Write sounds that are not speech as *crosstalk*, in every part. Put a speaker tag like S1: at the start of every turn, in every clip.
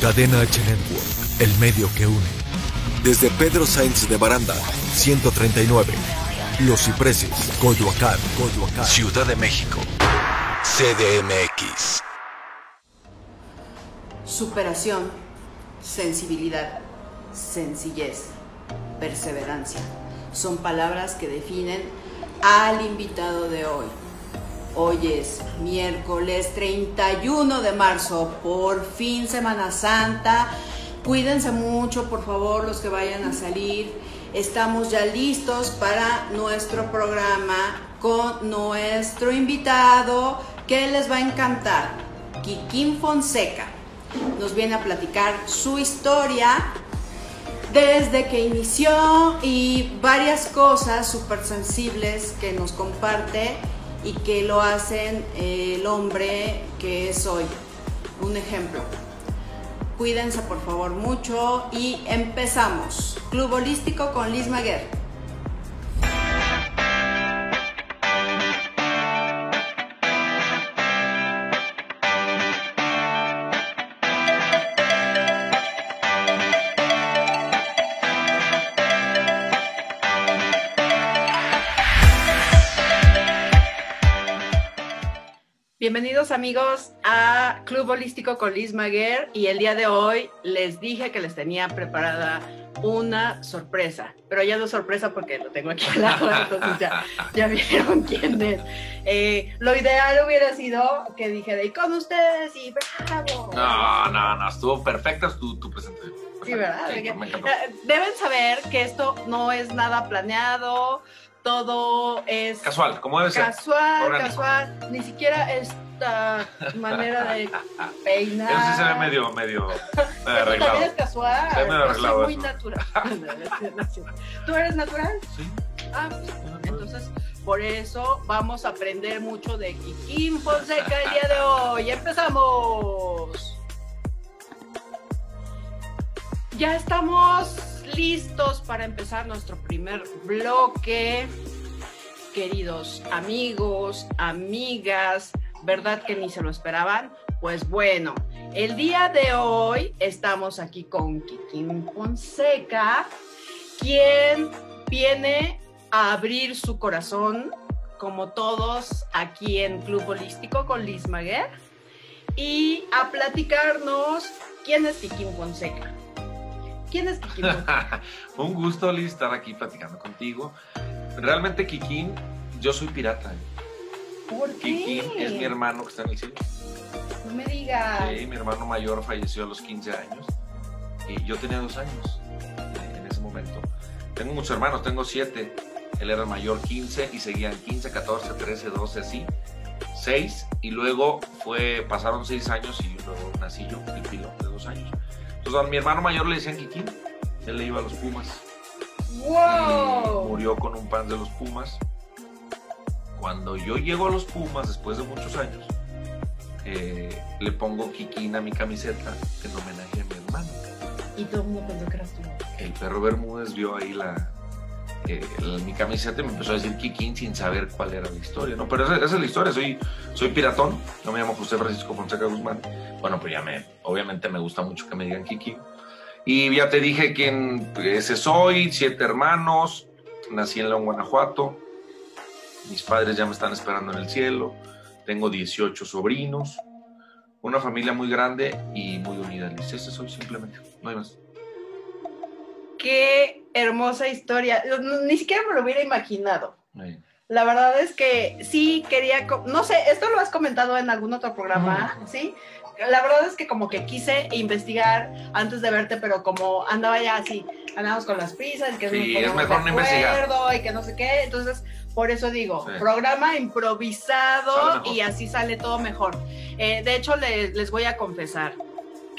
S1: Cadena H Network, el medio que une. Desde Pedro Sainz de Baranda, 139. Los Cipreses, Coyoacán, Coyoacán. Ciudad de México. CDMX.
S2: Superación, sensibilidad, sencillez, perseverancia. Son palabras que definen al invitado de hoy. Hoy es miércoles 31 de marzo, por fin Semana Santa. Cuídense mucho, por favor, los que vayan a salir. Estamos ya listos para nuestro programa con nuestro invitado que les va a encantar, Kikín Fonseca. Nos viene a platicar su historia desde que inició y varias cosas súper sensibles que nos comparte y que lo hacen el hombre que es hoy. Un ejemplo. Cuídense por favor mucho y empezamos. Club Holístico con Liz Maguer. Bienvenidos amigos a Club Holístico con Liz Maguer y el día de hoy les dije que les tenía preparada una sorpresa, pero ya no sorpresa porque lo tengo aquí al lado, entonces ya, ya vieron quién es. Eh, lo ideal hubiera sido que dijera, y con ustedes, y bravo.
S3: No, no, no, estuvo perfecta tu, tu presentación.
S2: Sí, ¿verdad? Eh, deben saber que esto no es nada planeado, todo es
S3: casual, como debe
S2: ser. Casual, casual, ni siquiera esta manera de peinar.
S3: Eso sí se ve medio, medio *laughs* arreglado.
S2: También es casual.
S3: Se ve medio arreglado.
S2: Soy muy natural. *laughs* ¿Tú eres natural?
S3: Sí.
S2: Ah, entonces por eso vamos a aprender mucho de Kikín Fonseca el día de hoy. ¡Empezamos! Ya estamos listos para empezar nuestro primer bloque. Queridos amigos, amigas, ¿verdad que ni se lo esperaban? Pues bueno, el día de hoy estamos aquí con Kikín Fonseca, quien viene a abrir su corazón, como todos aquí en Club Holístico con Liz Maguer, y a platicarnos quién es Kikín Fonseca. ¿Quién es Kikín? *laughs*
S3: Un gusto, Liz, estar aquí platicando contigo. Realmente, Kikín, yo soy pirata.
S2: ¿Por qué?
S3: Kikín es mi hermano que está en el cielo.
S2: No me digas.
S3: Sí, mi hermano mayor falleció a los 15 años y yo tenía dos años en ese momento. Tengo muchos hermanos, tengo siete. Él era el mayor 15 y seguían 15, 14, 13, 12, así. 6 y luego fue, pasaron 6 años y luego nací yo, el pilo de dos años. Entonces a mi hermano mayor le decían Kikín, él le iba a los Pumas.
S2: ¡Wow!
S3: murió con un pan de los Pumas. Cuando yo llego a los Pumas, después de muchos años, eh, le pongo Kikín a mi camiseta en homenaje a mi hermano.
S2: Y todo el mundo pensó que eras tú.
S3: El perro Bermúdez vio ahí la, eh, mi camiseta me empezó a decir Kikín sin saber cuál era la historia, ¿no? Pero esa, es la historia, soy, soy piratón, yo me llamo José Francisco Fonseca Guzmán. Bueno, pues ya me, obviamente me gusta mucho que me digan Kiki. Y ya te dije quién ese soy, siete hermanos, nací en León, Guanajuato, mis padres ya me están esperando en el cielo, tengo 18 sobrinos, una familia muy grande y muy unida. Ese soy simplemente, no hay más.
S2: Qué hermosa historia. Ni siquiera me lo hubiera imaginado. La verdad es que sí quería, no sé, esto lo has comentado en algún otro programa, ¿sí? La verdad es que como que quise investigar antes de verte, pero como andaba ya así, andamos con las prisas, que
S3: sí, es mejor no investigar.
S2: Y que no sé qué, entonces por eso digo, programa improvisado y así sale todo mejor. Eh, de hecho, les, les voy a confesar,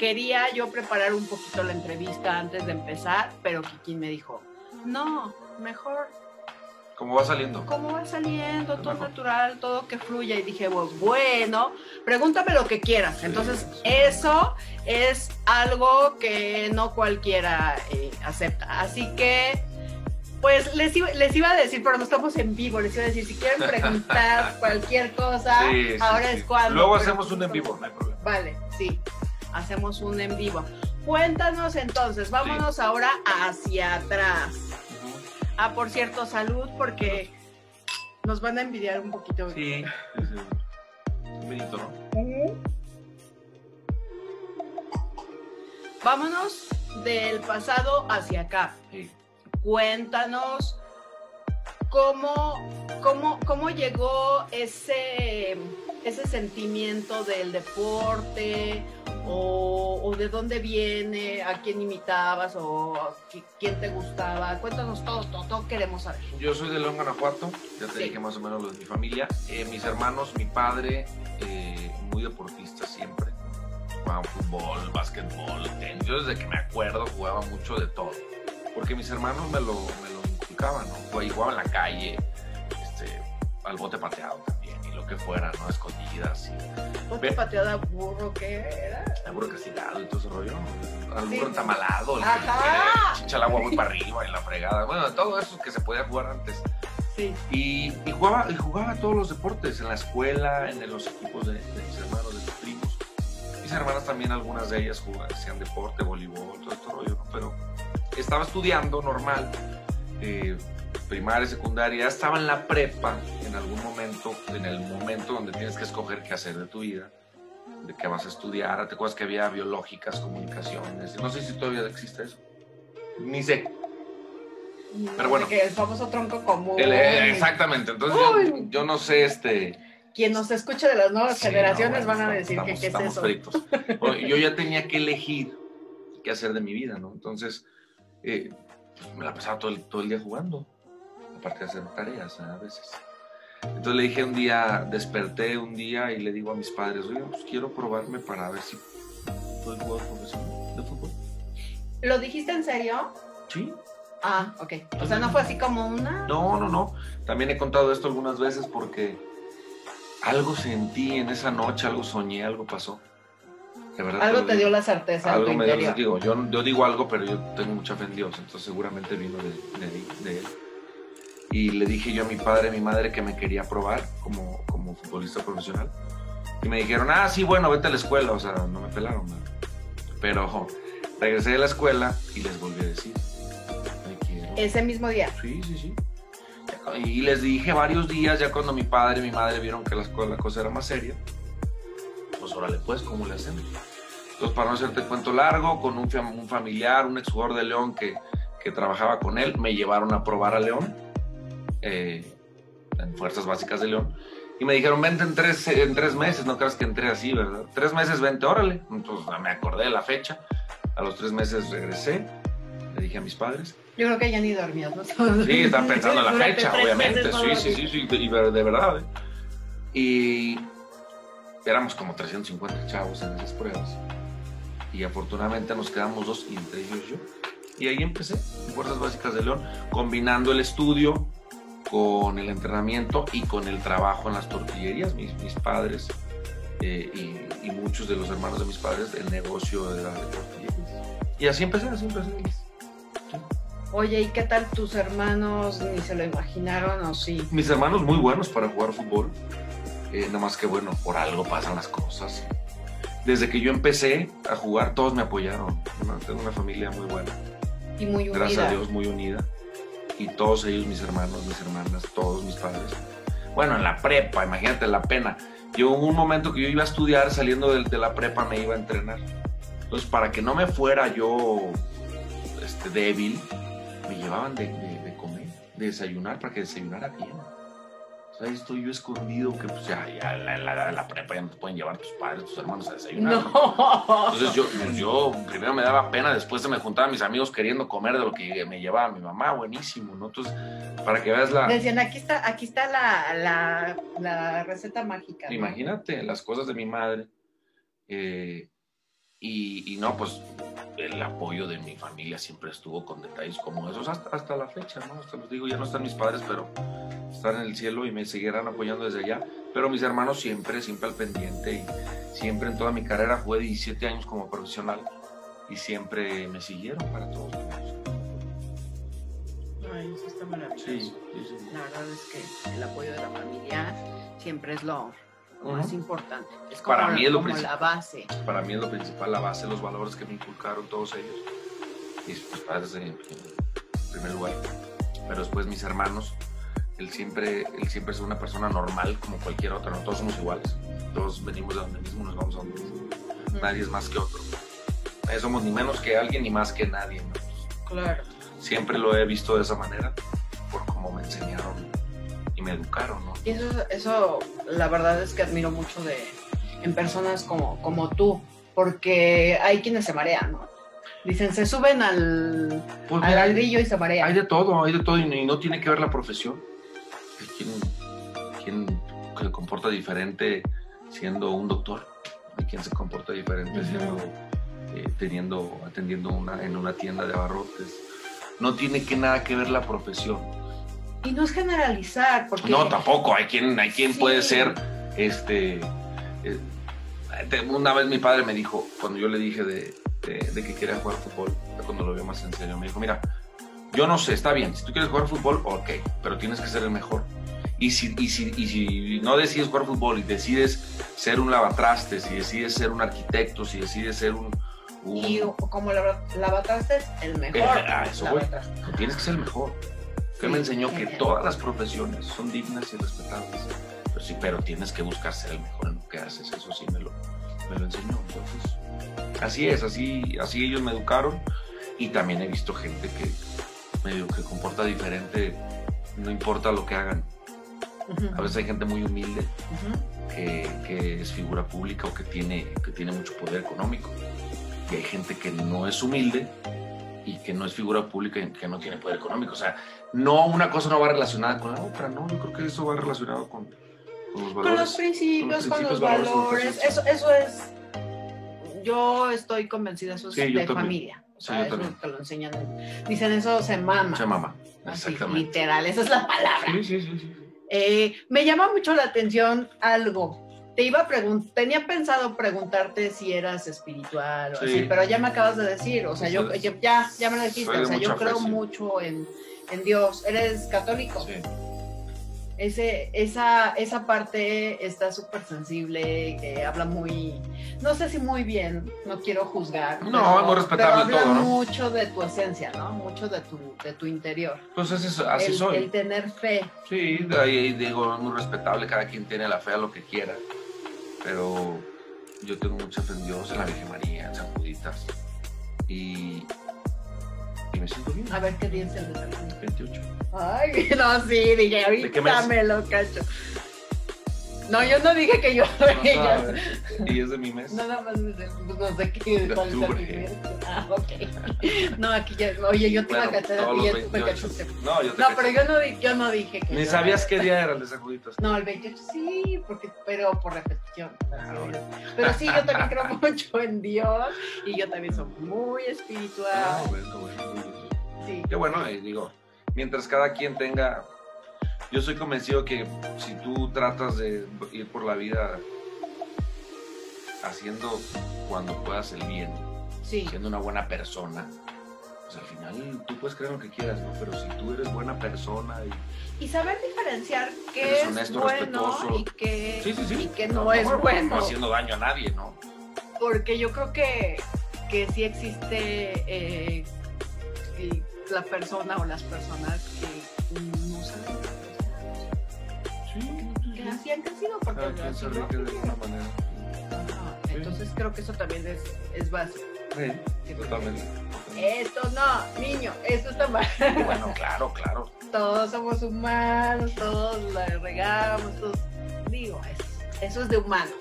S2: quería yo preparar un poquito la entrevista antes de empezar, pero Kiki me dijo, no, mejor.
S3: ¿Cómo va saliendo?
S2: ¿Cómo va saliendo? todo natural, todo que fluya. Y dije, pues bueno, pregúntame lo que quieras. Entonces, eso es algo que no cualquiera eh, acepta. Así que, pues les iba, les iba a decir, pero no estamos en vivo, les iba a decir, si quieren preguntar *laughs* cualquier cosa, ahora es cuando.
S3: Luego hacemos un en vivo, no hay problema.
S2: Vale, sí. Hacemos un en vivo. Cuéntanos entonces, vámonos ahora hacia atrás. Ah, por cierto, salud, porque nos van a envidiar un poquito.
S3: Sí, un vinito, ¿no?
S2: Vámonos del pasado hacia acá.
S3: Sí.
S2: Cuéntanos cómo, cómo, cómo llegó ese, ese sentimiento del deporte o, o de dónde viene, a quién imitabas o a quién te gustaba. Cuéntanos todo, todo, todo queremos saber.
S3: Yo soy de León, Guanajuato, ya te
S2: Sí.
S3: dije más o menos lo de mi familia. Eh, mis hermanos, mi padre, eh, muy deportista siempre. Jugaba fútbol, básquetbol, tenis. Yo desde que me acuerdo jugaba mucho de todo. Porque mis hermanos me lo, me lo inculcaban, ¿no? Jugaba- jugaba en la calle, este, al bote pateado también, y lo que fuera, ¿no? Escondidas, y
S2: ¿Bote
S3: Ve-
S2: pateada burro qué era?
S3: al burro castigado y todo ese rollo.
S2: Sí.
S3: burro entamalado, el que
S2: Ajá.
S3: chicha el agua muy para arriba y la fregada. Bueno, todo eso que se podía jugar antes.
S2: Sí.
S3: Y, y jugaba, y jugaba todos los deportes, en la escuela, en los equipos de, de mis hermanos, de mis primos. Mis hermanas también, algunas de ellas jugaban, hacían deporte, voleibol, todo este rollo, ¿no? Pero estaba estudiando normal, eh, primaria, secundaria, estaba en la prepa en algún momento, en el momento donde tienes que escoger qué hacer de tu vida, de qué vas a estudiar. ¿Te acuerdas que había biológicas, comunicaciones? No sé si todavía existe eso. Ni sé, Pero bueno.
S2: Que el famoso tronco común.
S3: El- eh, exactamente, entonces yo, yo no sé, este...
S2: Quien nos escuche de las nuevas
S3: sí,
S2: generaciones
S3: no,
S2: van a
S3: bueno,
S2: decir
S3: estamos-
S2: que qué es eso.
S3: fritos. *laughs* Yo ya tenía que elegir qué hacer de mi vida, ¿no? Entonces, eh, pues, me la pasaba todo el, todo el día jugando, aparte de hacer tareas ¿eh? a veces. Entonces le dije un día, desperté un día y le digo a mis padres, oye, pues quiero probarme para ver si soy jugador profesional de fútbol.
S2: ¿Lo dijiste en serio?
S3: Sí.
S2: Ah, ok. O sea, no fue así como una.
S3: No, no, no. También he contado esto algunas veces porque algo sentí en esa noche, algo soñé, algo pasó. De verdad.
S2: Algo te
S3: digo.
S2: dio la certeza en tu
S3: Algo me dio,
S2: interior.
S3: digo, yo, yo digo algo, pero yo tengo mucha fe en Dios, entonces seguramente vino de, de- de él. Y le dije yo a mi padre y a mi madre que me quería probar como, como futbolista profesional. Y me dijeron, ah, sí, bueno, vete a la escuela, o sea, no me pelaron. ¿no? Pero ojo, regresé de la escuela y les volví a decir.
S2: Ese mismo día.
S3: Sí, sí, sí. Y les dije varios días, ya cuando mi padre y mi madre vieron que la, la cosa era más seria, pues órale, pues, ¿cómo le hacemos? Entonces, para no hacerte cuento largo, con un, un familiar, un exjugador de León que, que trabajaba con él, me llevaron a probar a León, eh, en Fuerzas Básicas de León, y me dijeron, vente en tres, en tres meses, no creas que entré así, ¿verdad? Tres meses, vente, órale. Entonces, me acordé de la fecha, a los tres meses regresé, le dije a mis padres,
S2: Yo creo que ya ni dormías, ¿no?
S3: Sí, están pensando en la fecha, obviamente. Sí, sí, sí, sí, de, de verdad. ¿eh? Y éramos como 350 chavos en esas pruebas. Y afortunadamente nos quedamos dos, y entre ellos yo. Y ahí empecé, en Fuerzas Básicas de León, combinando el estudio con el entrenamiento y con el trabajo en las tortillerías. Mis, mis padres eh, y, y muchos de los hermanos de mis padres, el negocio era de tortillerías. Y así empecé, así empecé.
S2: Oye, ¿y qué tal tus hermanos? Ni se lo imaginaron o sí.
S3: Mis hermanos muy buenos para jugar fútbol. Eh, nada más que bueno, por algo pasan las cosas. Desde que yo empecé a jugar, todos me apoyaron. Tengo una familia muy buena,
S2: Y muy unida.
S3: gracias a Dios, muy unida. Y todos ellos, mis hermanos, mis hermanas, todos mis padres. Bueno, en la prepa, imagínate la pena. Yo hubo un momento que yo iba a estudiar, saliendo de, la prepa me iba a entrenar. Entonces, para que no me fuera yo este, débil, me llevaban de, de- de comer, de desayunar, para que desayunara bien. Ahí estoy yo escondido, que pues ya, ya la, la- la prepa ya no te pueden llevar tus padres, tus hermanos a desayunar. ¿no? Entonces yo, pues, yo primero me daba pena, después se me juntaban mis amigos queriendo comer de lo que me llevaba mi mamá, buenísimo, ¿no? Entonces, para que veas la...
S2: Decían, aquí está, aquí está la, la, la receta mágica. ¿no?
S3: Imagínate las cosas de mi madre. eh, y, y no, pues el apoyo de mi familia siempre estuvo con detalles como esos hasta, hasta la fecha, ¿no? Hasta los digo, ya no están mis padres, pero están en el cielo y me seguirán apoyando desde allá. Pero mis hermanos siempre, siempre al pendiente y siempre en toda mi carrera jugué 17 años como profesional y siempre me siguieron para todos lados.
S2: Ay, eso está maravilloso.
S3: Sí, sí, sí.
S2: La verdad es que el apoyo de la familia siempre es lo, lo más importante. Es
S3: como, Para mí es lo
S2: como la base.
S3: Para mí es lo principal, la base, los valores que me inculcaron todos ellos. Mis padres en primer lugar. Pero después mis hermanos, él siempre, él siempre es una persona normal como cualquier otra, no todos somos iguales. Todos venimos de donde mismo, nos vamos a donde mismo. Nadie es más que otro. No somos ni menos que alguien ni más que nadie.
S2: Claro.
S3: Siempre lo he visto de esa manera, por cómo me enseñaron me educaron, ¿no?
S2: Y eso, eso la verdad es que admiro mucho de, en personas como, como tú, porque hay quienes se marean, ¿no? Dicen, se suben al, pues al ladrillo y se marean.
S3: Hay de todo, hay de todo y no tiene que ver la profesión. Hay quien, se comporta diferente siendo un doctor, hay quien se comporta diferente siendo, eh, teniendo, atendiendo una, en una tienda de abarrotes. No tiene que nada que ver la profesión.
S2: Y no es generalizar, porque...
S3: No, tampoco, hay quien, hay quien puede ser, este... Eh, una vez mi padre me dijo, cuando yo le dije de, de, que quería jugar fútbol, cuando lo vio más en serio, me dijo, mira, yo no sé, está bien, si tú quieres jugar fútbol, ok, pero tienes que ser el mejor. Y si, y si, y si no decides jugar fútbol y decides ser un lavatrastes, si decides ser un arquitecto, si decides ser un...
S2: Y como lavatrastes, el mejor. Eh,
S3: ah, eso, güey. Tienes que ser el mejor. Que me enseñó que todas las profesiones son dignas y respetables. Pero sí, pero tienes que buscar ser el mejor en lo que haces. Eso sí me lo, me lo enseñó. Entonces, Así es, así, así ellos me educaron y también he visto gente que medio que comporta diferente, no importa lo que hagan. A veces hay gente muy humilde que, es figura pública o que tiene, que tiene mucho poder económico. Y hay gente que no es humilde y que no es figura pública y que no tiene poder económico. O sea, no una cosa no va relacionada con la otra, no, yo creo que eso va relacionado con, los valores.
S2: Con los principios, con los, valores. Eso, eso es yo estoy convencida, eso es de familia. O sea, eso que lo enseñan. Dicen eso se mama.
S3: Se mama, exactamente.
S2: literal, esa es la palabra.
S3: Sí, sí, sí.
S2: Eh, me llama mucho la atención algo. Te iba a preguntar, tenía pensado preguntarte si eras espiritual o así, pero ya me acabas de decir, o sea, yo, ya, ya me lo dijiste, o sea, yo creo mucho en, en Dios. ¿Eres católico?
S3: Sí
S2: ese, esa, esa parte está súper sensible, que habla muy, no sé si muy bien, no quiero juzgar.
S3: No, es muy respetable
S2: pero
S3: habla
S2: mucho de tu esencia, ¿no? Mucho de tu, de tu interior.
S3: Pues así
S2: el,
S3: soy.
S2: El tener fe.
S3: Sí, de ahí digo, es muy respetable, cada quien tiene la fe a lo que quiera, pero yo tengo mucha fe en Dios, en la Virgen María, en San Juditas, y y me siento bien.
S2: A ver qué día es el de
S3: 28.
S2: Ay, *laughs* no, sí, dije, ahorita me lo cacho. No, yo no dije que yo
S3: no *laughs* Y es de mi mes.
S2: Nada más no sé qué de octubre. Ah, ok. No, aquí ya, oye, yo te iba a cachar ya tú me cachaste.
S3: No, yo te
S2: No, pero yo no, yo no dije que.
S3: Ni sabías qué día era el de Sacuditos.
S2: No, el 28 sí, porque, pero por repetición. Pero sí, yo también creo *laughs* mucho en Dios y yo también soy muy espiritual. Ah,
S3: bueno, bueno. Sí. Qué bueno, y digo, mientras cada quien tenga yo soy convencido que si tú tratas de ir por la vida haciendo cuando puedas el bien, siendo una buena persona, pues al final tú puedes creer lo que quieras, ¿no? Pero si tú eres buena persona
S2: y... Y saber diferenciar qué es bueno y qué, y qué no, es bueno.
S3: No haciendo daño a nadie, ¿no?
S2: Porque yo creo que, que sí existe eh, la persona o las personas que así han crecido porque
S3: de alguna manera.
S2: Entonces creo que eso también es, es básico.
S3: Sí, totalmente.
S2: Esto no, niño, esto está mal.
S3: Bueno, claro, claro.
S2: Todos somos humanos, todos la regamos, todos. Digo, eso, eso es de humanos.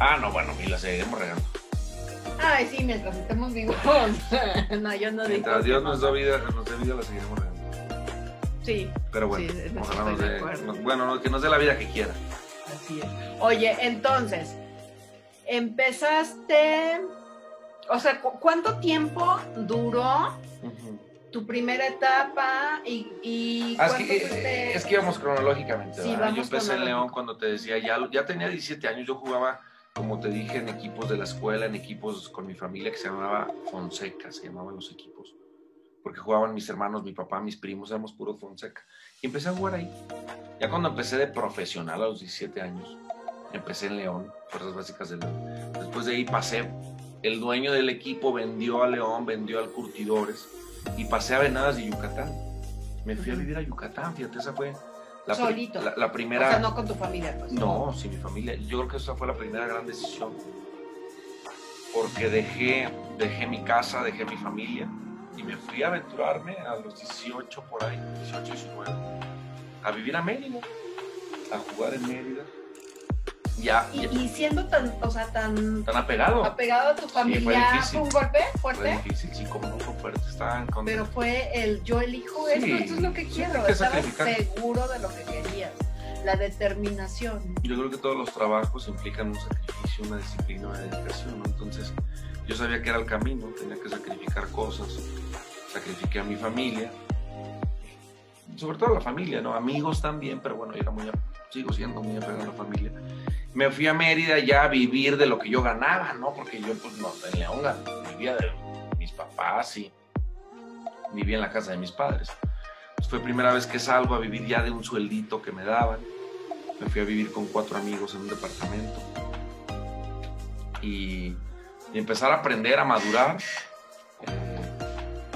S3: Ah, no, bueno, y la seguiremos regando.
S2: Ay, sí, mientras estemos vivos. *laughs* no, yo no digo.
S3: Mientras Dios nos da vida, nos dé vida, la seguiremos regando.
S2: Sí.
S3: Pero bueno, bueno, que nos dé la vida que quiera.
S2: Así es. Oye, entonces, empezaste, o sea, ¿cuánto tiempo duró tu primera etapa y,
S3: ah, es, que, es que íbamos cronológicamente. yo empecé en León cuando te decía, ya, ya tenía 17 años, yo jugaba, como te dije, en equipos de la escuela, en equipos con mi familia que se llamaba Fonseca, se llamaban los equipos porque jugaban mis hermanos, mi papá, mis primos, éramos puro Fonseca. Y empecé a jugar ahí. Ya cuando empecé de profesional a los 17 años, Empecé en León, Fuerzas Básicas de León. Después de ahí pasé, el dueño del equipo vendió a León, vendió al Curtidores y pasé a Venadas de Yucatán. Me fui a vivir a Yucatán, fíjate, esa fue la, pri-
S2: Solito.
S3: la, la primera...
S2: O sea, no con tu familia, pues.
S3: No, sin mi familia. Yo creo que esa fue la primera gran decisión. Porque dejé, dejé mi casa, dejé mi familia y me fui a aventurarme a los 18 por ahí, 18, 19, a vivir a Mérida, a jugar en Mérida. Ya,
S2: Y,
S3: ya
S2: y siendo tan, o sea, tan
S3: tan apegado.
S2: apegado a tu
S3: fue
S2: familia,
S3: difícil.
S2: ¿fue un golpe
S3: Fue
S2: fuerte?
S3: difícil, sí, como no fue fuerte. Estaban con...
S2: Pero fue el yo elijo
S3: Sí,
S2: esto, esto es lo que
S3: sí,
S2: quiero.
S3: que
S2: Estabas seguro de lo que querías. La determinación.
S3: Yo creo que todos los trabajos implican un sacrificio, una disciplina, una dedicación, ¿no? Entonces, yo sabía que era el camino, tenía que sacrificar cosas, sacrifiqué a mi familia, sobre todo la familia, ¿no? Amigos también, pero bueno, yo era muy, sigo siendo muy apegado a la familia. Me fui a Mérida ya a vivir de lo que yo ganaba, ¿no? Porque yo, pues, no, en León vivía de mis papás y vivía en la casa de mis padres. Pues fue primera vez que salgo a vivir ya de un sueldito que me daban. Me fui a vivir con cuatro amigos en un departamento. Y, y empezar a aprender, a madurar. Eh,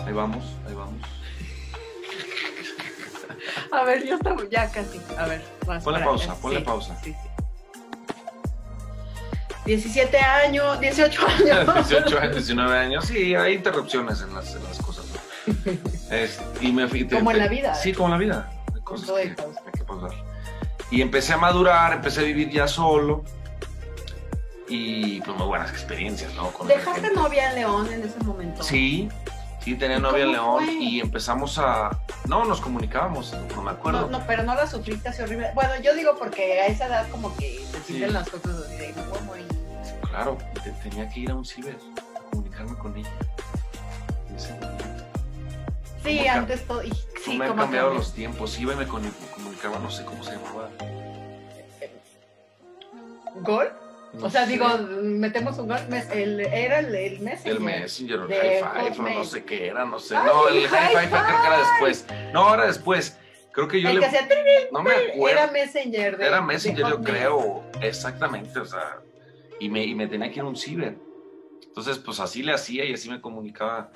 S3: ahí vamos, ahí vamos.
S2: A ver, yo estaba ya casi. A ver, más
S3: Ponle
S2: para-
S3: pausa, ponle
S2: sí,
S3: pausa.
S2: sí, sí. 17 años, 18 años. *laughs*
S3: 18 años, 19 años. Sí, hay interrupciones en las, en las cosas. ¿no? *laughs* Es- y me fui,
S2: Como en la vida.
S3: Sí, como en la vida. Hay cosas que hay que pausar. Y empecé a madurar, empecé a vivir ya solo. Y pues muy buenas experiencias, ¿no?
S2: ¿Dejaste novia en León en ese momento?
S3: Sí, sí, tenía
S2: ¿Y
S3: novia en
S2: cómo
S3: León
S2: fue?
S3: y empezamos a... No, nos comunicábamos, no me acuerdo.
S2: No, no, pero no la sufriste así horrible. Bueno, yo digo porque a esa edad como que se sienten
S3: Sí.
S2: las cosas así de a morir.
S3: Claro, te- tenía que ir a un ciber comunicarme con ella.
S2: Sí,
S3: ¿Cómo
S2: antes todo. y- Sí,
S3: me han cambiado los tiempos. Iba y me comuni- comunicaba, no sé cómo se llamaba.
S2: ¿Gol? O sea, digo, metemos un gol. El, era el, el Messenger.
S3: El Messenger, el High Five, no sé qué era, no sé.
S2: Ay,
S3: no, el
S2: el
S3: High Five
S2: High
S3: creo que era después. No, era después. Creo que yo
S2: el
S3: le.
S2: que hacía
S3: No me acuerdo.
S2: Era Messenger. De,
S3: Era
S2: de
S3: Messenger, yo creo. Exactamente, o sea. Y me, y me tenía que ir a un ciber. Entonces, pues así le hacía y así me comunicaba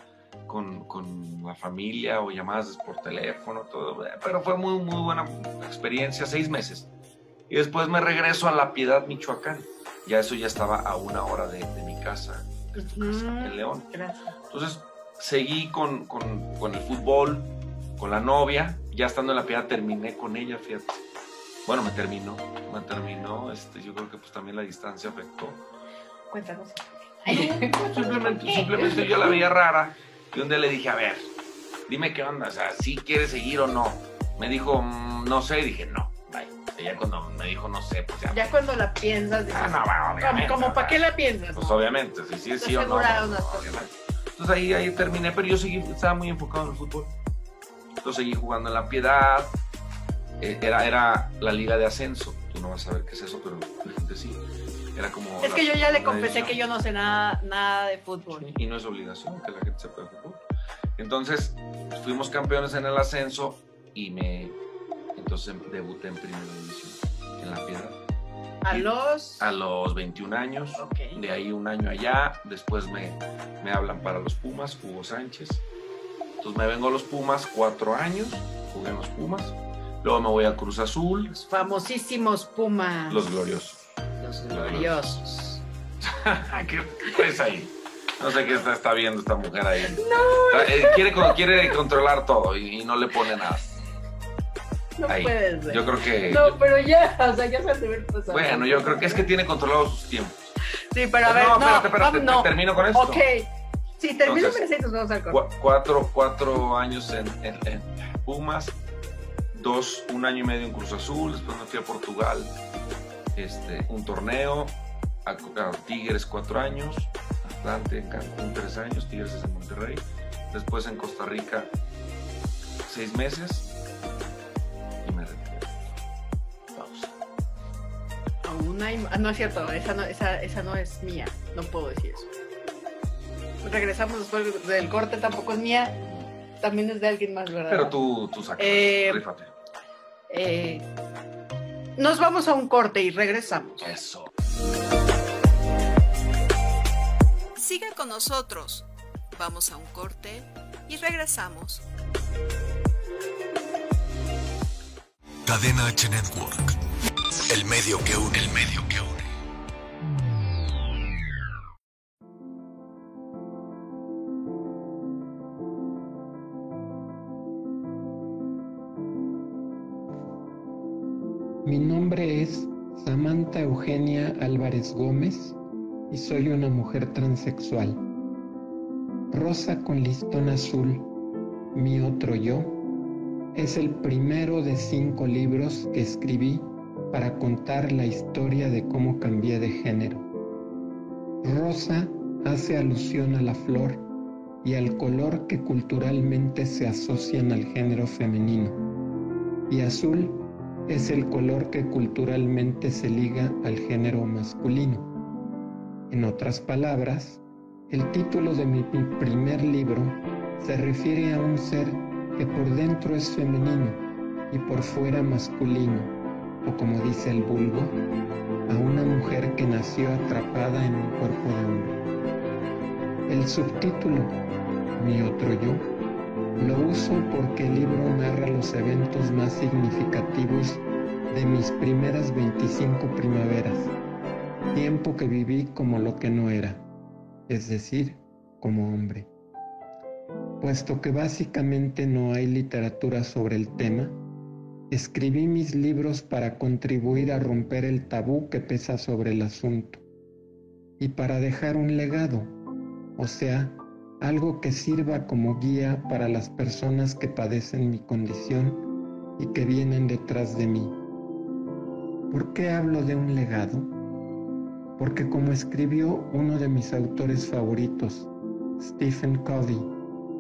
S3: con, con la familia o llamadas por teléfono, todo. Pero fue muy, muy buena experiencia, seis meses. Y después me regreso a La Piedad, Michoacán. Ya eso ya estaba a una hora de, de mi casa, de tu casa,
S2: Ujú.
S3: en León.
S2: Gracias.
S3: Entonces seguí con, con- con el fútbol, con la novia. Ya estando en la piedad terminé con ella, fíjate. Bueno, me terminó, me terminó. Este, yo creo que pues también la distancia afectó.
S2: Cuéntanos. *laughs*
S3: Simplemente, simplemente yo la veía rara y un día le dije, a ver, dime qué onda, o sea, si quieres seguir o no. Me dijo, "Mm, no sé, y dije, no, Y ya cuando me dijo, no sé, pues ya.
S2: Ya cuando la piensas, dices,
S3: Ah, no, bueno,
S2: como,
S3: obviamente,
S2: como
S3: o
S2: para qué la piensas.
S3: Pues
S2: no?
S3: obviamente, si sí es sí o no. Entonces ahí, ahí terminé, pero yo seguí, estaba muy enfocado en el fútbol. Entonces seguí jugando en La Piedad. Eh, era, era la liga de ascenso. Tú no vas a saber qué es eso, pero la gente sí. Era como.
S2: Es que yo ya le confesé que yo no sé nada, nada de fútbol.
S3: Y no es obligación que la gente sepa de fútbol. Entonces fuimos campeones en el ascenso y me. Entonces debuté en primera división, en La Piedad.
S2: A los.
S3: A los 21 años. De ahí un año allá, después me, me hablan para los Pumas, Hugo Sánchez. Entonces me vengo a los Pumas, cuatro años, jugué en los Pumas. Luego me voy a Cruz Azul,
S2: Los famosísimos Pumas.
S3: los gloriosos.
S2: Los gloriosos. *laughs*
S3: ¿Qué traes ahí? No sé qué está, está viendo esta mujer ahí. No. quiere, con- quiere controlar todo y, y no le pone nada.
S2: No
S3: Ahí.
S2: puedes ser.
S3: Yo creo que...
S2: No, pero ya, *laughs* o sea, ya se han de haber pasado.
S3: bueno, yo creo que es que tiene controlados sus tiempos.
S2: Sí, pero a ver,
S3: no,
S2: no,
S3: espérate, espérate,
S2: no.
S3: termino con esto.
S2: Ok. Sí, termino
S3: Entonces,
S2: y nos vamos al corte.
S3: Cu- cuatro, cuatro años en, en- en Pumas, dos, un año y medio en Cruz Azul, después me fui a Portugal, este, un torneo, a, a Tigres cuatro años, Atlante en Cancún tres años, Tigres es en Monterrey, después en Costa Rica seis meses
S2: Aún hay. ah, No es cierto, esa no, esa, esa no es mía. No puedo decir eso. Regresamos después del corte, tampoco es mía. También es de alguien más, ¿verdad?
S3: Pero tú, tú sacas,
S2: Eh,
S3: rífate.
S2: Eh, Nos vamos a un corte y regresamos.
S3: Eso.
S2: Siga con nosotros. Vamos a un corte y regresamos.
S1: Cadena H Network. El medio que une, el medio que une.
S4: Mi nombre es Samantha Eugenia Álvarez Gómez y soy una mujer transexual. Rosa con listón azul, mi otro yo, es el primero de cinco libros que escribí para contar la historia de cómo cambié de género. Rosa hace alusión a la flor y al color que culturalmente se asocian al género femenino, y azul es el color que culturalmente se liga al género masculino. En otras palabras, el título de mi, primer libro se refiere a un ser que por dentro es femenino y por fuera masculino, o como dice el vulgo, a una mujer que nació atrapada en un cuerpo de hombre. El subtítulo, Mi otro yo, lo uso porque el libro narra los eventos más significativos de mis primeras 25 primaveras, tiempo que viví como lo que no era, es decir, como hombre. Puesto que básicamente no hay literatura sobre el tema, escribí mis libros para contribuir a romper el tabú que pesa sobre el asunto y para dejar un legado, o sea, algo que sirva como guía para las personas que padecen mi condición y que vienen detrás de mí. ¿Por qué hablo de un legado? Porque como escribió uno de mis autores favoritos, Stephen Covey,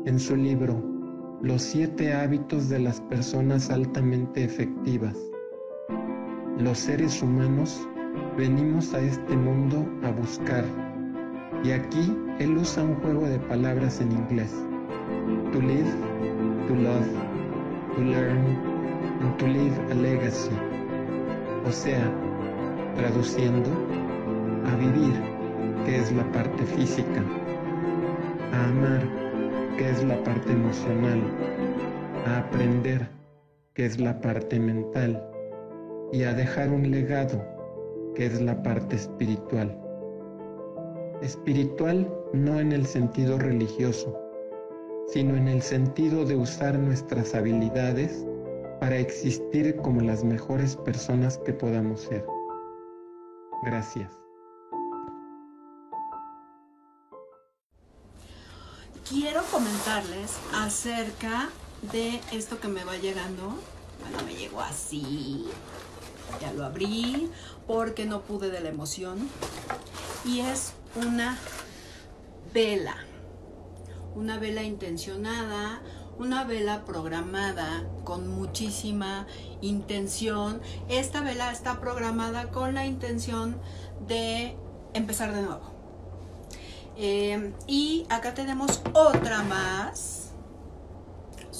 S4: en su libro Los siete hábitos de las personas altamente efectivas, los seres humanos venimos a este mundo a buscar y aquí él usa un juego de palabras en inglés. To live, to love, to learn, and to leave a legacy. O sea, traduciendo, a vivir, que es la parte física, a amar, que es la parte emocional, a aprender, que es la parte mental, y a dejar un legado, que es la parte espiritual. Espiritual no en el sentido religioso, sino en el sentido de usar nuestras habilidades para existir como las mejores personas que podamos ser. Gracias.
S2: Quiero comentarles acerca de esto que me va llegando. Bueno, me llegó así. Ya lo abrí porque no pude de la emoción. Y es una vela, una vela intencionada, una vela programada con muchísima intención. Esta vela está programada con la intención de empezar de nuevo. Eh, y acá tenemos otra más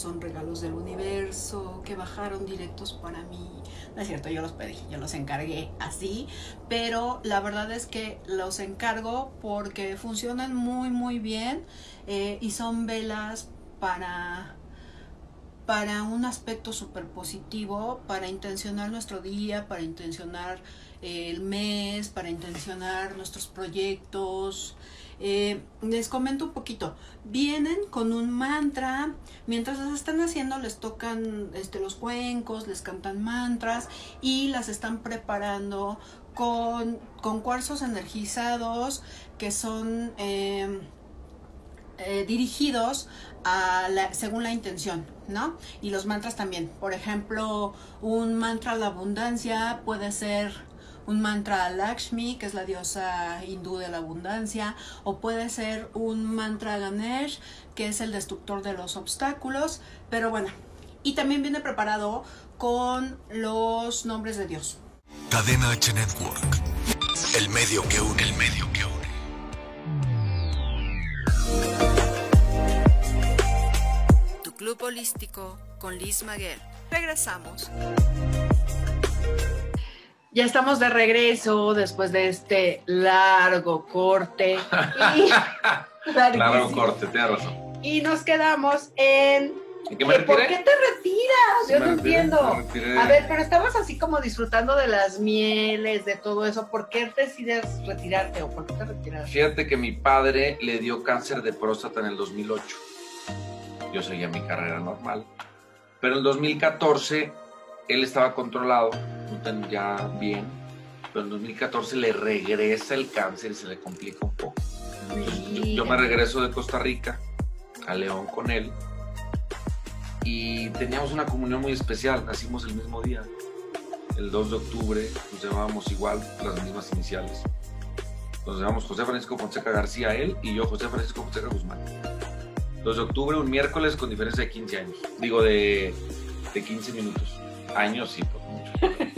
S2: son regalos del universo que bajaron directos para mí. No es cierto, yo los pedí, yo los encargué así, pero la verdad es que los encargo porque funcionan muy muy bien eh, y son velas para para un aspecto súper positivo, para intencionar nuestro día, para intencionar el mes, para intencionar nuestros proyectos. Eh, les comento un poquito. Vienen con un mantra. Mientras las están haciendo, les tocan este, los cuencos, les cantan mantras y las están preparando con, cuarzos energizados que son eh, eh, dirigidos a la, según la intención, ¿no? Y los mantras también. Por ejemplo, un mantra a la abundancia puede ser un mantra a Lakshmi, que es la diosa hindú de la abundancia, o puede ser un mantra a Ganesh, que es el destructor de los obstáculos, pero bueno, y también viene preparado con los nombres de Dios.
S1: Cadena H Network. El medio que une, el medio que une.
S2: Tu club holístico con Liz Maguer. Regresamos. Ya estamos de regreso después de este largo corte. Y, *laughs*
S3: largo corte, tienes razón.
S2: Y nos quedamos en.
S3: ¿En qué me
S2: ¿Por qué te retiras? Yo no entiendo. A ver, pero estabas así como disfrutando de las mieles, de todo eso. ¿Por qué decides retirarte o por qué te retiras?
S3: Fíjate que mi padre le dio cáncer de próstata en el 2008. Yo seguía mi carrera normal. Pero en el 2014 él estaba controlado, ya bien. Pero en 2014 le regresa el cáncer y se le complica un poco. Entonces, yo, yo me regreso de Costa Rica a León con él y teníamos una comunión muy especial, nacimos el mismo día, el 2 de octubre, nos llamábamos igual, las mismas iniciales. Nos llamamos José Francisco Fonseca García, él y yo, José Francisco Fonseca Guzmán. 2 de octubre, un miércoles con diferencia de 15 años, digo de, de 15 minutos. Años sí, pues mucho.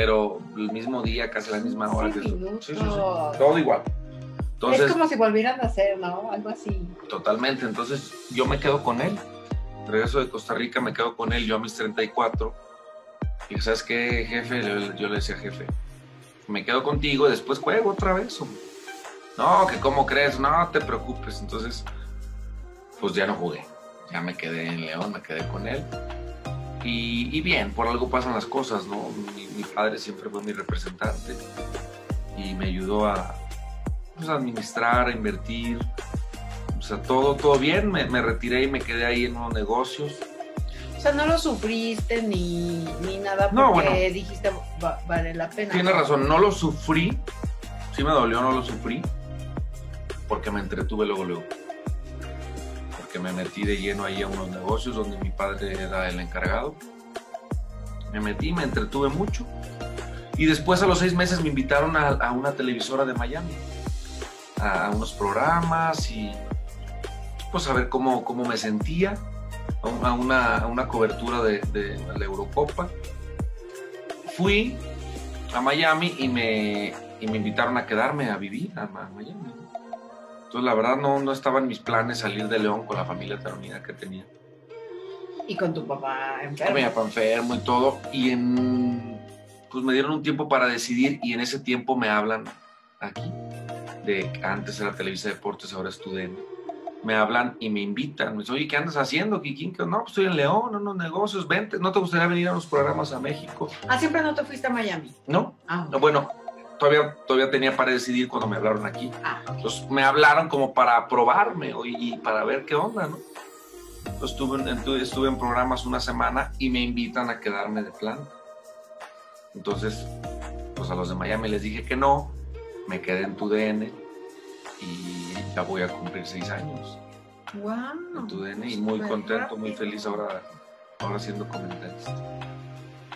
S3: Pero el mismo día, casi la misma hora. que
S2: minutos.
S3: Sí, sí, sí, todo igual. Entonces,
S2: es como si volvieran a hacer, ¿no? Algo así.
S3: Totalmente, entonces yo me quedo con él. Regreso de Costa Rica, me quedo con él, yo a mis 34. Y ¿sabes qué, jefe? Yo, yo le decía, jefe, me quedo contigo y después juego otra vez. hombre". No, que cómo crees, no te preocupes. Entonces, pues ya no jugué. Ya me quedé en León, me quedé con él. Y, y bien, por algo pasan las cosas, ¿no? Mi, mi padre siempre fue mi representante y me ayudó a, pues, administrar, a invertir, o sea, todo, todo bien, me, me retiré y me quedé ahí en unos negocios.
S2: O sea, no lo sufriste ni, ni nada porque
S3: No, bueno.
S2: dijiste "Va- vale la pena.
S3: Tienes razón, no lo sufrí, sí me dolió, no lo sufrí, porque me entretuve luego, luego. Porque me metí de lleno ahí a unos negocios donde mi padre era el encargado. Me metí, me entretuve mucho. Y después a los seis meses me invitaron a, una televisora de Miami, a, unos programas y pues a ver cómo, cómo me sentía, a, un- a una, a una cobertura de, la Eurocopa. Fui a Miami y me, y me invitaron a quedarme a vivir a, Miami. Entonces la verdad no, no estaba en mis planes salir de León con la familia tan unida que tenía.
S2: Y con tu papá
S3: Con
S2: enfermo.
S3: mi papá enfermo y todo. Y en, pues me dieron un tiempo para decidir y en ese tiempo me hablan aquí. De antes era Televisa Deportes, ahora es TUDN. Me hablan y me invitan. Me dicen, oye, ¿qué andas haciendo, Kikín? Que, No, pues estoy en León, en unos negocios, vente. ¿No te gustaría venir a unos programas a México?
S2: Ah, siempre no te fuiste a Miami.
S3: No,
S2: Ah,
S3: no, bueno, todavía, todavía tenía para decidir cuando me hablaron aquí.
S2: ah,
S3: Entonces me hablaron como para probarme o- y para ver qué onda, ¿no? Entonces, estuve, en, estuve- estuve en programas una semana y me invitan a quedarme de plan. Entonces, pues a los de Miami les dije que no, me quedé en tu DN y ya voy a cumplir seis años
S2: wow.
S3: en tu DN y muy contento, muy feliz ahora, ahora siendo comentarista.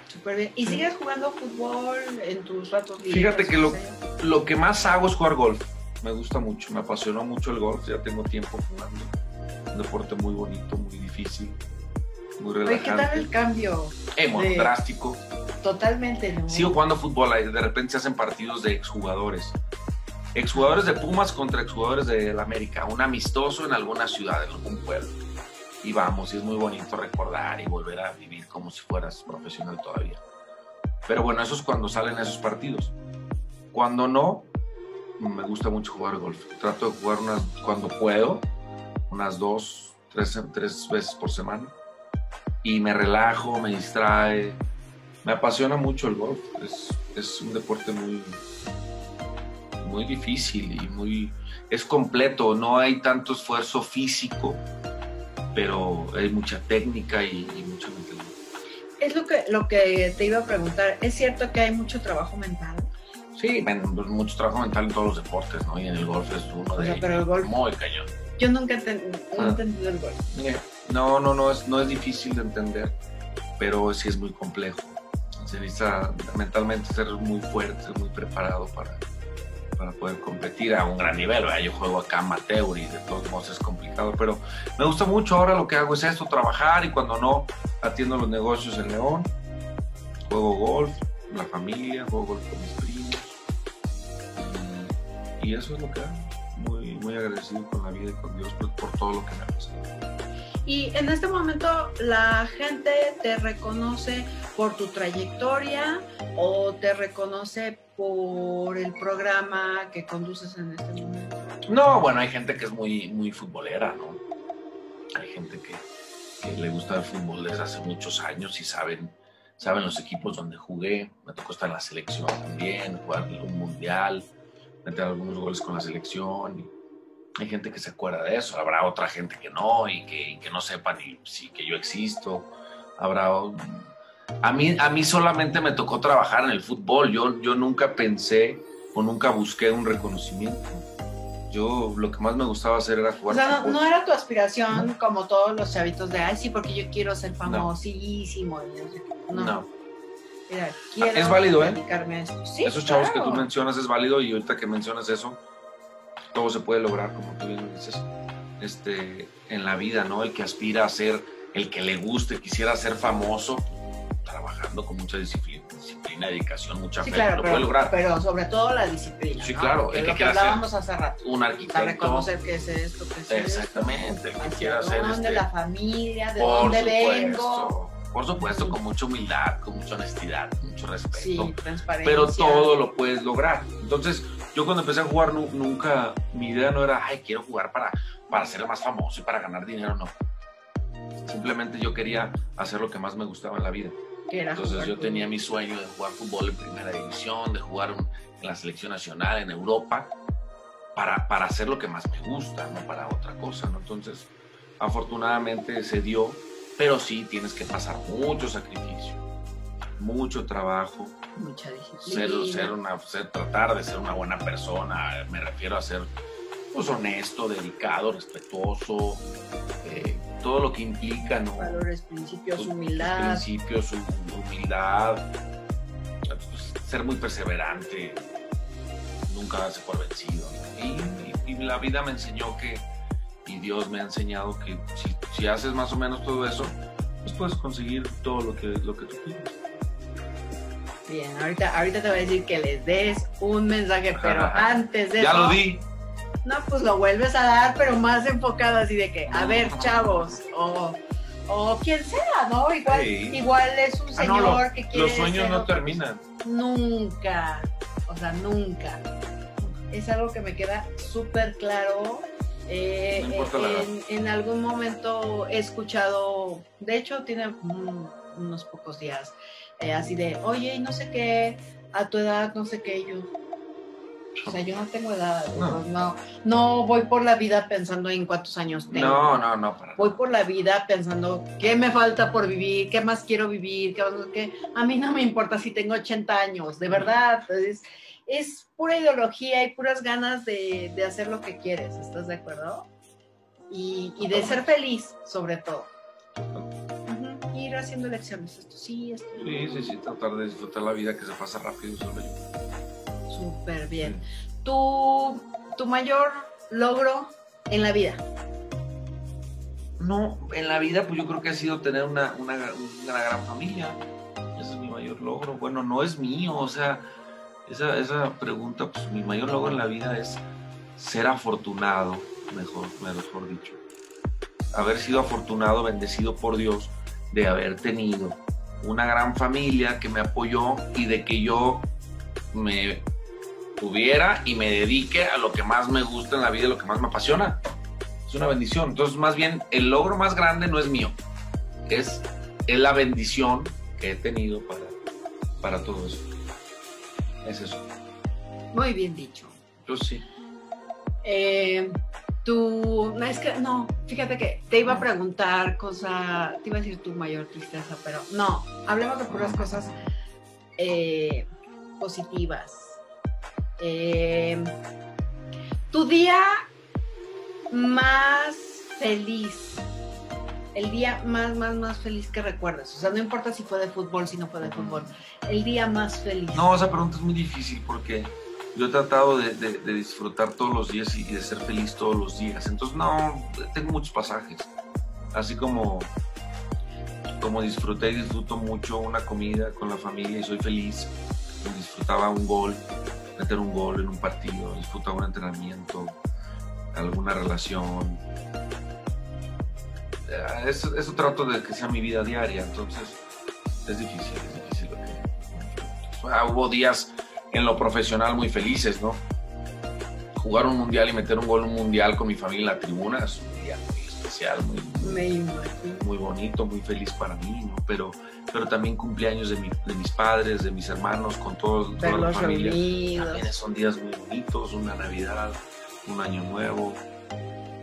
S2: Súper bien. ¿Y sigues jugando fútbol en tus ratos libres?
S3: Fíjate que lo- Lo que más hago es jugar golf. Me gusta mucho, me apasionó mucho el golf, ya tengo tiempo jugando. Un deporte muy bonito, muy difícil, muy
S2: Oye, ¿qué tal
S3: relajante.
S2: el cambio?
S3: Eh, muy
S2: de-
S3: drástico.
S2: Totalmente, ¿no?
S3: Sigo jugando fútbol, de repente se hacen partidos de exjugadores. Exjugadores de Pumas contra exjugadores del América, un amistoso en alguna ciudad, en algún pueblo. Y vamos, y es muy bonito recordar y volver a vivir como si fueras profesional todavía. Pero bueno, eso es cuando salen esos partidos. Cuando no, me gusta mucho jugar golf. Trato de jugar unas, cuando puedo, unas dos, tres, tres veces por semana. Y me relajo, me distrae. Me apasiona mucho el golf. Es, es un deporte muy, muy difícil y muy... Es completo, no hay tanto esfuerzo físico, pero hay mucha técnica y, y mucha mentalidad.
S2: Es lo que, lo que te iba a preguntar. ¿Es cierto que hay mucho trabajo mental?
S3: Sí, mucho trabajo mental en todos los deportes, ¿no? Y en el golf es uno
S2: O
S3: de
S2: sea,
S3: ellos.
S2: pero el golf-
S3: Muy cañón.
S2: Yo nunca he enten- no
S3: Ah.
S2: entendido el golf.
S3: Eh, No, no, no es, no es difícil de entender, pero sí es muy complejo. Se necesita mentalmente ser muy fuerte, muy preparado para, para poder competir a un gran nivel. ¿verdad? Yo juego acá amateur y de todos modos es complicado, pero me gusta mucho. Ahora lo que hago es esto, trabajar y cuando no, atiendo los negocios en León, juego golf con la familia, juego golf con mis primos. Y eso es lo que hago. Muy, agradecido con la vida y con Dios pues, por todo lo que me ha pasado.
S2: Y en este momento la gente te reconoce por tu trayectoria o te reconoce por el programa que conduces en este momento.
S3: No, bueno, hay gente que es muy, muy futbolera, ¿no? Hay gente que, que le gusta el fútbol desde hace muchos años y saben, saben los equipos donde jugué. Me tocó estar en la selección también, jugar un mundial, meter algunos goles con la selección. Y hay gente que se acuerda de eso, habrá otra gente que no y que, que no sepa ni si que yo existo. Habrá a mí, a mí solamente me tocó trabajar en el fútbol. Yo, yo nunca pensé o nunca busqué un reconocimiento. Yo lo que más me gustaba hacer era jugar.
S2: O sea, no, no era tu aspiración como todos los chavitos de, ay, sí, porque yo quiero ser famosísimo. y no sé qué". No.
S3: No.
S2: Era, quiero
S3: es válido, ¿eh?
S2: esto. Sí,
S3: Esos chavos que tú mencionas es válido y ahorita que mencionas eso, todo se puede lograr, como tú bien dices, este, en la vida, ¿no? El que aspira a ser, el que le guste, quisiera ser famoso, trabajando con mucha disciplina, disciplina dedicación, mucha
S2: Sí,
S3: fe,
S2: claro,
S3: lo
S2: pero,
S3: puede lograr.
S2: pero sobre todo la disciplina.
S3: Sí,
S2: ¿no?
S3: claro,
S2: Que
S3: el que quiera ser
S2: hablábamos hace rato.
S3: un
S2: Para
S3: arquitecto,
S2: reconocer qué es esto, qué es esto.
S3: exactamente, el que quiera ser
S2: dónde,
S3: este,
S2: la familia, de
S3: por
S2: dónde vengo.
S3: por supuesto, con mucha humildad, con mucha honestidad, con mucho respeto.
S2: Sí, transparencia.
S3: pero todo lo puedes lograr. Entonces, yo cuando empecé a jugar, nu- nunca, mi idea no era, ay, quiero jugar para, para ser más famoso y para ganar dinero, no. Simplemente yo quería hacer lo que más me gustaba en la vida. Entonces yo tenía mi sueño de jugar fútbol en primera división, de jugar un- en la selección nacional, en Europa, para, para hacer lo que más me gusta, no para otra cosa, ¿no? Entonces, afortunadamente se dio, pero sí tienes que pasar mucho sacrificio, mucho trabajo,
S2: Mucha
S3: ser, una, ser- tratar de ser una buena persona, me refiero a ser pues, honesto, dedicado, respetuoso, eh, todo lo que implica, ¿no?
S2: Valores, principios, humildad.
S3: principios, hu- humildad, pues, ser muy perseverante, nunca darse por vencido. Y, y- y la vida me enseñó que, y Dios me ha enseñado que si, si haces más o menos todo eso, pues puedes conseguir todo lo que, lo que tú quieras.
S2: Bien, ahorita, ahorita te voy a decir que les des un mensaje, pero *laughs* antes de
S3: Ya
S2: eso.
S3: lo di.
S2: No, pues lo vuelves a dar, pero más enfocado así de que, a ver, chavos, o, o quien sea, ¿no? Igual,
S3: Sí.
S2: igual es un
S3: Ah,
S2: señor
S3: no, lo-
S2: que quiere
S3: los sueños no terminan.
S2: Nunca, o sea, nunca. Es algo que me queda súper claro. Eh,
S3: No
S2: en, en algún momento he escuchado, de hecho tiene un- unos pocos días, así de, oye, no sé qué, a tu edad, no sé qué, yo, o sea, yo no tengo edad,
S3: No.
S2: no. no, no voy por la vida pensando en cuántos años tengo.
S3: No, no, no, para
S2: Voy por la vida pensando qué me falta por vivir, qué más quiero vivir, qué más qué. A mí no me importa si tengo 80 años, de verdad. Es, es pura ideología y puras ganas de, de hacer lo que quieres, ¿estás de acuerdo? Y, y de ser feliz, sobre todo. Ir haciendo elecciones, esto sí, esto.
S3: Sí, sí, sí, tratar de disfrutar la vida que se pasa rápido. solo yo.
S2: Súper bien. Tu, tu mayor logro en la vida.
S3: No, en la vida pues yo creo que ha sido tener una, una, una gran familia. Ese es mi mayor logro. Bueno, no es mío, o sea, esa, esa pregunta, pues mi mayor logro en la vida es ser afortunado, mejor, mejor dicho. Haber sido afortunado, bendecido por Dios, de haber tenido una gran familia que me apoyó y de que yo me tuviera y me dedique a lo que más me gusta en la vida, lo que más me apasiona es una bendición. Entonces, más bien, el logro más grande no es mío, es, es la bendición que he tenido para, para todo eso. Es eso.
S2: Muy bien dicho.
S3: Yo sí.
S2: Eh, tú, no, es que, no, fíjate que te iba a preguntar cosa, te iba a decir tu mayor tristeza, pero no, hablemos de puras cosas eh, positivas. Eh, tu día más feliz, el día más, más, más feliz que recuerdas, o sea, no importa si fue de fútbol, si no fue de fútbol, el día más feliz.
S3: No, esa pregunta es muy difícil porque yo he tratado de, disfrutar todos los días y de ser feliz todos los días. Entonces, no, tengo muchos pasajes. Así como, como disfruté y disfruto mucho una comida con la familia y soy feliz. Disfrutaba un gol, meter un gol en un partido, disfrutaba un entrenamiento, alguna relación. eh, eso, eso trato de que sea mi vida diaria, entonces es difícil, es difícil. lo Ah, hubo días en lo profesional muy felices, ¿no? Jugar un mundial y meter un gol en un mundial con mi familia en la tribuna es un día muy especial, muy, muy bonito, muy feliz para mí, ¿no? Pero, pero también cumpleaños de, mi- de mis padres, de mis hermanos, con todos, toda la familia. También son días muy bonitos, una Navidad, un Año Nuevo.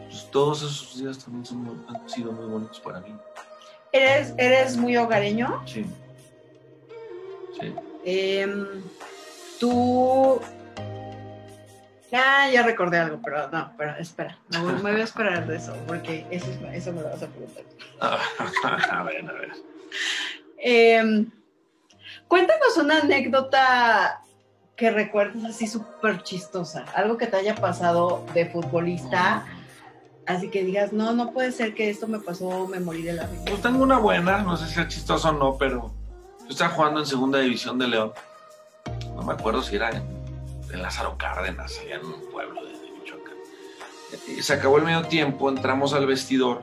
S3: Pues todos esos días también son han sido muy bonitos para mí.
S2: ¿Eres, ¿Eres muy hogareño?
S3: Sí. Sí.
S2: Em, tú. Ah, ya recordé algo, pero no, pero espera. Me voy, me voy a esperar de eso, porque eso, es- eso me lo vas a preguntar. *laughs*
S3: a ver, a ver.
S2: Em, cuéntanos una anécdota que recuerdes así súper chistosa. Algo que te haya pasado de futbolista. Así que digas, no, no puede ser que esto me pasó, me morí de la risa.
S3: Pues tengo una buena, no sé si es chistoso o no, pero yo estaba jugando en segunda división de León. No me acuerdo si era en, en Lázaro Cárdenas, allá en un pueblo de, Michoacán. Se acabó el medio tiempo, entramos al vestidor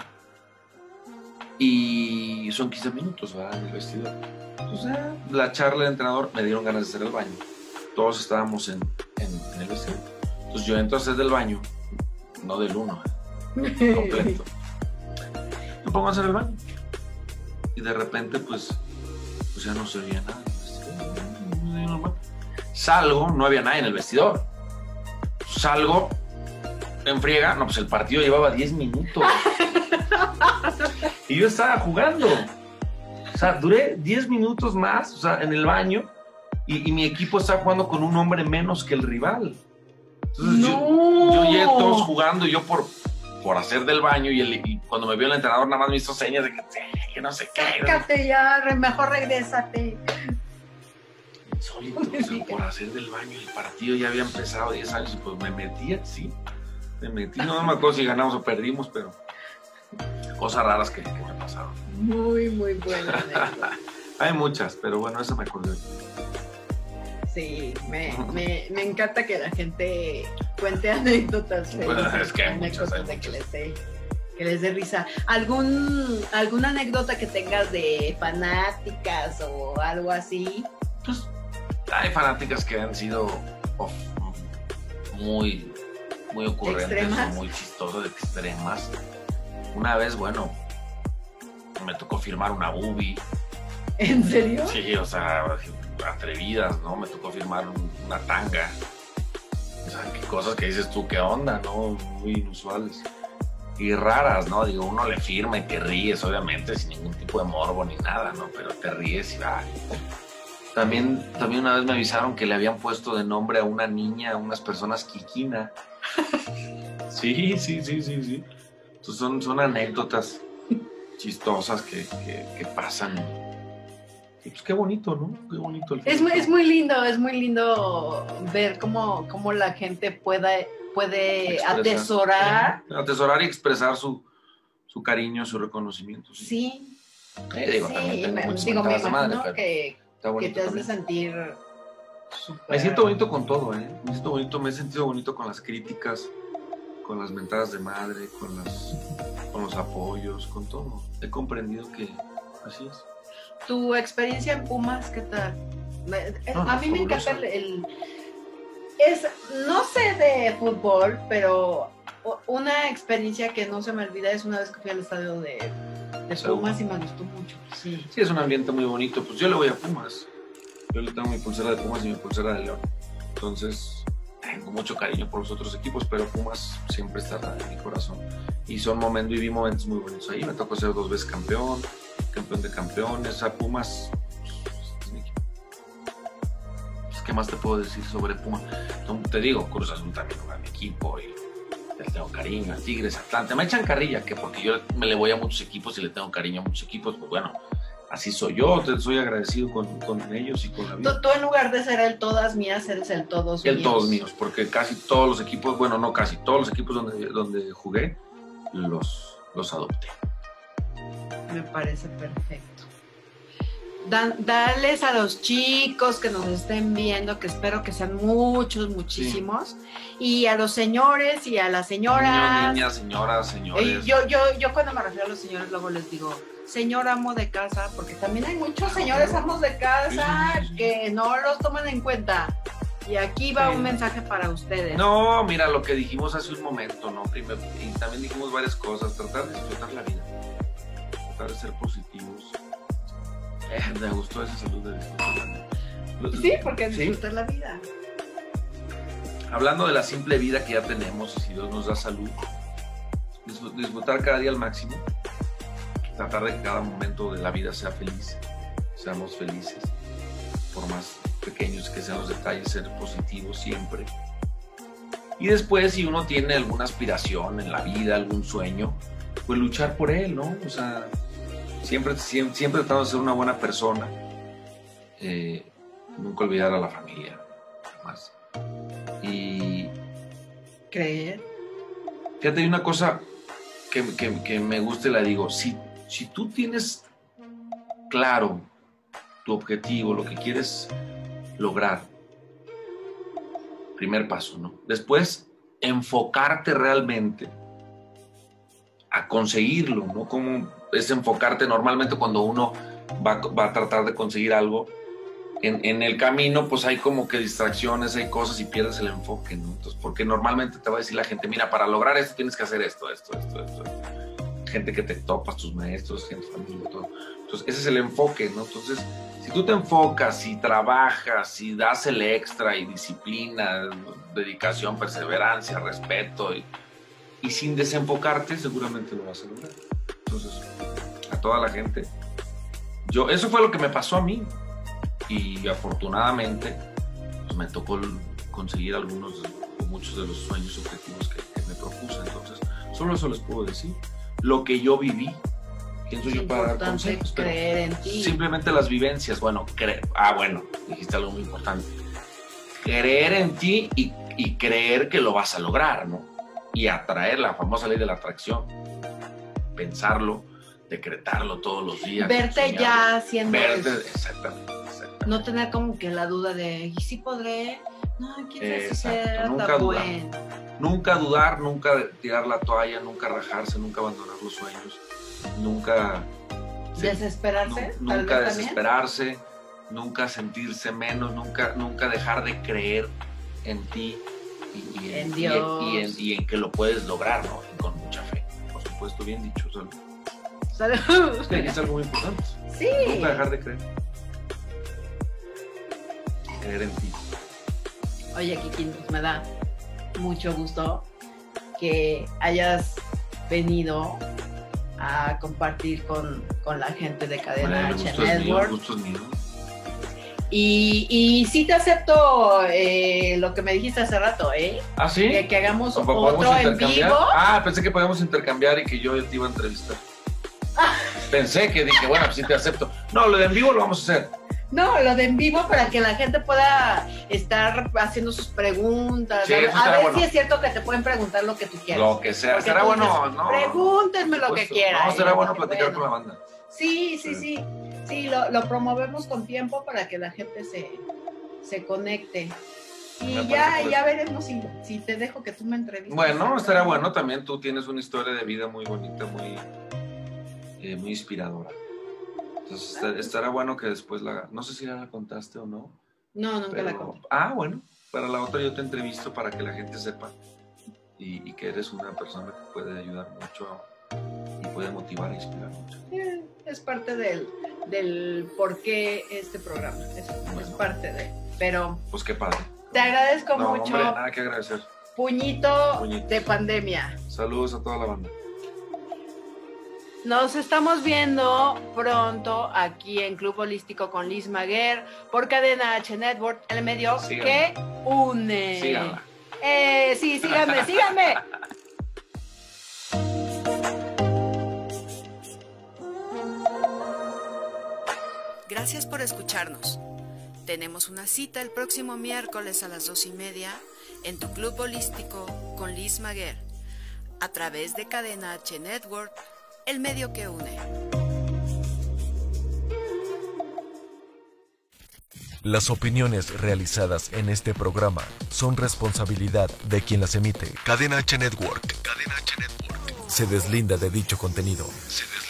S3: y son 15 minutos, ¿verdad? En el vestidor. Pues ya, la charla del entrenador me dieron ganas de hacer el baño. Todos estábamos en, en- en el vestidor. Entonces yo entro a hacer del baño, no del uno, *laughs* completo. Me pongo a hacer el baño. Y de repente, pues, pues ya no se oía nada. oía normal. Salgo, no había nadie en el vestidor. Salgo, en friega, no, pues el partido llevaba 10 minutos. *laughs* y yo estaba jugando. O sea, duré 10 minutos más, o sea, en el baño, y, y mi equipo estaba jugando con un hombre menos que el rival. Entonces yo,
S2: No.
S3: yo llegué todos jugando y yo por, por hacer del baño y, el- y cuando me vio el entrenador nada más me hizo señas de que, "Sí, que no sé qué.
S2: Sácate ya, mejor regrésate.
S3: Insólito, *laughs* o sea, por hacer del baño el partido ya había empezado 10 años y pues me metí así. Me metí, no me acuerdo si ganamos o perdimos, pero cosas raras que, que me pasaron.
S2: Muy, muy buena. *laughs*
S3: Hay muchas, pero bueno, esa me acordé.
S2: Sí, me, *laughs* me, me encanta que la gente cuente anécdotas.
S3: Bueno,
S2: felices,
S3: es que hay muchas, hay
S2: de que
S3: muchas.
S2: les dé que les dé risa. ¿Algún, ¿Alguna anécdota que tengas de fanáticas o algo así?
S3: Pues hay fanáticas que han sido of, muy, muy ocurrentes, muy chistosas, extremas. Una vez, bueno, me tocó firmar una boobie.
S2: ¿En serio?
S3: Sí, o sea, atrevidas, ¿no? Me tocó firmar un- una tanga. O sea, qué cosas que dices tú, qué onda, ¿no? Muy inusuales. Y raras, ¿no? Digo, uno le firma y te ríes, obviamente, sin ningún tipo de morbo ni nada, ¿no? Pero te ríes y va. También, también una vez me avisaron que le habían puesto de nombre a una niña, a unas personas Kikina. *laughs* Sí, sí, sí, sí, sí. Entonces son, son anécdotas chistosas que, que- que pasan. Y pues qué bonito, ¿no? Qué bonito el
S2: Es muy, es muy lindo, es muy lindo ver cómo, cómo la gente puede, puede
S3: Expresar.
S2: atesorar.
S3: Atesorar y expresar su, su cariño, su reconocimiento. Sí.
S2: Sí,
S3: Eh, digo,
S2: sí,
S3: también tengo
S2: me,
S3: muchas
S2: digo, me
S3: mentadas de madre,
S2: imagino que,
S3: está
S2: que te hace sentir súper...
S3: Me siento bonito con todo, ¿eh? Me siento bonito, me he sentido bonito con las críticas, con las mentadas de madre, con, las, con los apoyos, con todo. He comprendido que así es.
S2: ¿Tu experiencia en Pumas qué tal? Eh,
S3: Ah,
S2: a mí me encanta el, el- Es, no sé de fútbol, pero una experiencia que no se me olvida es una vez que fui al estadio de, de. Pumas y me gustó mucho. Sí.
S3: Sí, es un ambiente muy bonito. Pues yo le voy a Pumas. Yo le tengo mi pulsera de Pumas y mi pulsera de León. Entonces, tengo mucho cariño por los otros equipos, pero Pumas siempre estará en mi corazón. Y son momentos, viví momentos muy bonitos ahí. Me tocó ser dos veces campeón, campeón de campeones. A Pumas, ¿Qué más te puedo decir sobre Pumas? No, Te digo, Cruz Azul también juega mi equipo y le tengo cariño. A Tigres, Atlante. Me echan carrilla, que porque yo me le voy a muchos equipos y le tengo cariño a muchos equipos, pues bueno, así soy yo, soy agradecido con, con ellos y con la vida.
S2: Tú, tú en lugar de ser el todas mías, eres el todos
S3: El
S2: míos.
S3: todos míos, porque casi todos los equipos, bueno, no casi, todos los equipos donde, donde jugué, los, los adopté.
S2: Me parece perfecto. Darles a los chicos que nos estén viendo, que espero que sean muchos, muchísimos, y a los señores y a las señoras.
S3: niñas, señoras, señores.
S2: yo, yo, yo cuando me refiero a los señores, luego les digo, señor amo de casa, porque también hay muchos señores amos de casa que no los toman en cuenta. Y aquí va un mensaje para ustedes.
S3: No, mira lo que dijimos hace un momento, ¿no? Primero, y también dijimos varias cosas, tratar de disfrutar la vida, tratar de ser positivos. *laughs* Eh, me gustó esa salud de disfrutar la vida.
S2: Sí, porque disfrutar la vida.
S3: Hablando de la simple vida que ya tenemos, si Dios nos da salud, disfrutar cada día al máximo, tratar de que cada momento de la vida sea feliz, seamos felices, por más pequeños que sean los detalles, ser positivos siempre. Y después, si uno tiene alguna aspiración en la vida, algún sueño, pues luchar por él, ¿no? O sea, siempre, siempre, siempre tratando de ser una buena persona. Eh, nunca olvidar a la familia, más. Y.
S2: Creer.
S3: Fíjate, hay una cosa que, que, que me gusta y la digo: si si tú tienes claro tu objetivo, lo que quieres lograr, primer paso, ¿no? Después, enfocarte realmente a conseguirlo, ¿no? Como es enfocarte normalmente cuando uno va, a tratar de conseguir algo. En, en, el camino, pues hay como que distracciones, hay cosas y pierdes el enfoque, ¿no? Entonces, porque normalmente te va a decir la gente, mira, para lograr esto tienes que hacer esto, esto, esto, esto. gente que te topas, tus maestros, gente, familia, todo. Entonces, ese es el enfoque, ¿no? Entonces, si tú te enfocas y trabajas y das el extra y disciplina, dedicación, perseverancia, respeto y, y sin desenfocarte, seguramente lo vas a lograr. Entonces, a toda la gente, yo, eso fue lo que me pasó a mí y afortunadamente, pues me tocó conseguir algunos, muchos de los sueños, objetivos que, que me propuse. Entonces, solo eso les puedo decir lo que yo viví. Pienso yo para dar consejos.
S2: Creer en ti.
S3: Simplemente las vivencias. Bueno, creer. Ah, bueno, dijiste algo muy importante. Creer en ti y, y creer que lo vas a lograr, ¿no? Y atraer la famosa ley de la atracción. Pensarlo, decretarlo todos los días.
S2: Verte ya haciendo
S3: Verte, exactamente,
S2: No tener como que la duda de, ¿y si podré? No, quién
S3: sabe Nunca dudar. Nunca dudar, nunca tirar la toalla, nunca rajarse, nunca abandonar los sueños, nunca...
S2: ¿Desesperarse?
S3: nunca desesperarse, nunca sentirse menos, nunca, nunca dejar de creer en ti y,
S2: en, Dios.
S3: Y, en, que lo puedes lograr, ¿no? con mucha supuesto, bien dicho, Salud.
S2: Salud.
S3: Es, es algo muy importante.
S2: Sí.
S3: Nunca dejar de creer. Creer en ti.
S2: Oye, Kiki, pues me da mucho gusto que hayas venido a compartir con, la gente de Cadena H Network. Y, y sí te acepto eh, lo que me dijiste hace rato, ¿eh?
S3: ¿Ah, sí?
S2: Que, hagamos otro en vivo.
S3: Ah, pensé que podíamos intercambiar y que yo te iba a entrevistar. *laughs* pensé que dije, bueno, pues sí te acepto. No, lo de en vivo lo vamos a hacer.
S2: No, lo de en vivo para que la gente pueda estar haciendo sus preguntas. a ver, si es cierto que te pueden preguntar lo que tú quieras.
S3: Lo que sea. será bueno, ¿no?
S2: Pregúntenme lo que quieran.
S3: No, será bueno platicar con la banda.
S2: Sí, sí, sí. Sí, lo, promovemos con tiempo para que la gente se, se conecte. Y ya, ya veremos si, si, te dejo que tú me entrevistes.
S3: Bueno, estará bueno. También tú tienes una historia de vida muy bonita, muy, eh, muy inspiradora. Entonces estará bueno que después la... No sé si ya la contaste o no.
S2: No, nunca la conté.
S3: Ah, bueno. Para la otra yo te entrevisto para que la gente sepa y, que eres una persona que puede ayudar mucho y puede motivar e inspirar mucho.
S2: Eh, es parte del, del por qué este programa. Es, parte de... Pero...
S3: Pues qué padre.
S2: Te agradezco mucho.
S3: Hombre, nada que agradecer.
S2: Puñito de pandemia.
S3: Saludos a toda la banda.
S2: Nos estamos viendo pronto aquí en Club Holístico con Liz Maguer por Cadena H Network, el medio que une.
S3: Síganla.
S2: Eh, sí, síganme, síganme. *laughs* Gracias por escucharnos. Tenemos una cita el próximo miércoles a las dos y media en tu Club Holístico con Liz Maguer a través de Cadena H Network el medio que une.
S1: Las opiniones realizadas en este programa son responsabilidad de quien las emite. Cadena H Network. Cadena H Network. Se deslinda de dicho contenido. Se deslinda